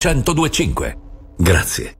1025. Grazie.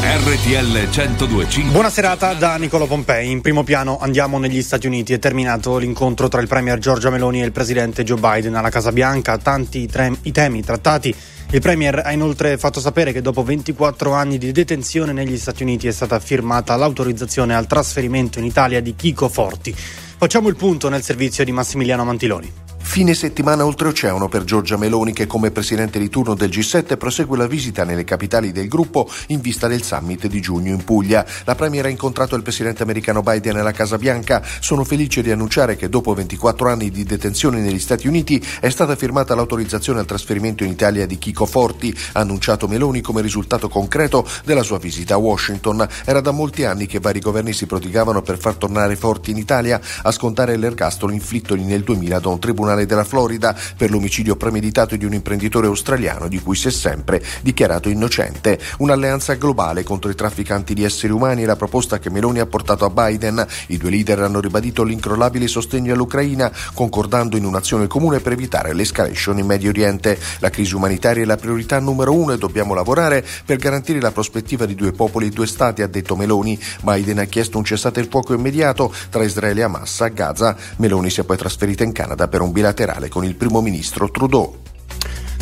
RTL 1025. Buona serata da Nicolo Pompei. In primo piano andiamo negli Stati Uniti. È terminato l'incontro tra il Premier Giorgia Meloni e il Presidente Joe Biden alla Casa Bianca. Tanti tre- i temi trattati. Il Premier ha inoltre fatto sapere che dopo 24 anni di detenzione negli Stati Uniti è stata firmata l'autorizzazione al trasferimento in Italia di Chico Forti. Facciamo il punto nel servizio di Massimiliano Mantiloni. Fine settimana oltreoceano per Giorgia Meloni che come presidente di turno del G7 prosegue la visita nelle capitali del gruppo in vista del summit di giugno in Puglia. La Premier ha incontrato il presidente americano Biden alla Casa Bianca. Sono felice di annunciare che dopo 24 anni di detenzione negli Stati Uniti è stata firmata l'autorizzazione al trasferimento in Italia di Chico Forti, annunciato Meloni come risultato concreto della sua visita a Washington. Era da molti anni che vari governi si prodigavano per far tornare Forti in Italia a scontare l'ergastolo inflittogli nel 2000 da un tribunale Tribunale della Florida per l'omicidio premeditato di un imprenditore australiano di cui si è sempre dichiarato innocente. Un'alleanza globale contro i trafficanti di esseri umani è la proposta che Meloni ha portato a Biden. I due leader hanno ribadito l'incrollabile sostegno all'Ucraina, concordando in un'azione comune per evitare l'escalation in Medio Oriente. La crisi umanitaria è la priorità numero uno e dobbiamo lavorare per garantire la prospettiva di due popoli e due stati, ha detto Meloni. Biden ha chiesto un cessate il fuoco immediato tra Israele e Hamas a Gaza. Meloni si è poi trasferita in Canada per un bilancio bilaterale con il primo ministro Trudeau.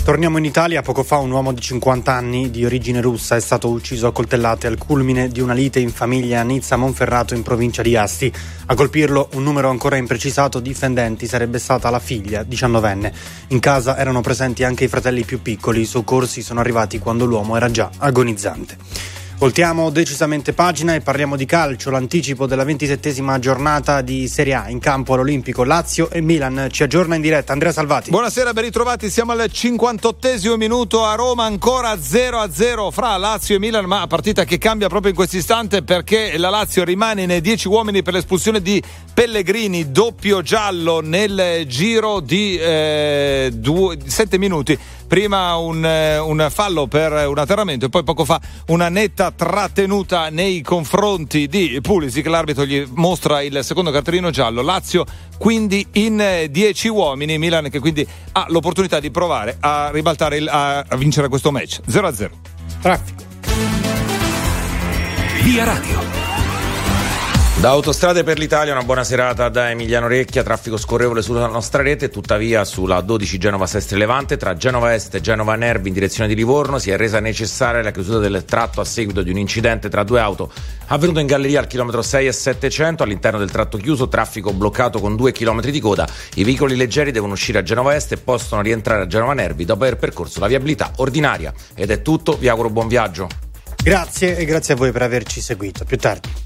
Torniamo in Italia. Poco fa un uomo di 50 anni di origine russa è stato ucciso a coltellate al culmine di una lite in famiglia a Nizza Monferrato in provincia di Asti. A colpirlo, un numero ancora imprecisato di fendenti sarebbe stata la figlia, 19enne. In casa erano presenti anche i fratelli più piccoli. I soccorsi sono arrivati quando l'uomo era già agonizzante. Voltiamo decisamente pagina e parliamo di calcio, l'anticipo della ventisettesima giornata di Serie A in campo all'Olimpico Lazio e Milan. Ci aggiorna in diretta Andrea Salvati. Buonasera, ben ritrovati, siamo al 58 minuto a Roma, ancora 0-0 fra Lazio e Milan, ma partita che cambia proprio in questo istante perché la Lazio rimane nei 10 uomini per l'espulsione di Pellegrini, doppio giallo nel giro di 7 eh, minuti prima un, eh, un, fallo per un atterramento e poi poco fa una netta trattenuta nei confronti di Pulisic. L'arbitro gli mostra il secondo cartellino giallo. Lazio quindi in 10 eh, uomini. Milan che quindi ha l'opportunità di provare a ribaltare, il, a vincere questo match 0-0. Traffico. Via Radio. Da Autostrade per l'Italia una buona serata da Emiliano Recchia, traffico scorrevole sulla nostra rete, tuttavia sulla 12 Genova Sestri Levante tra Genova Est e Genova Nervi in direzione di Livorno si è resa necessaria la chiusura del tratto a seguito di un incidente tra due auto avvenuto in galleria al chilometro 6 e 700 all'interno del tratto chiuso, traffico bloccato con due chilometri di coda, i veicoli leggeri devono uscire a Genova Est e possono rientrare a Genova Nervi dopo aver percorso la viabilità ordinaria. Ed è tutto, vi auguro buon viaggio. Grazie e grazie a voi per averci seguito. più tardi.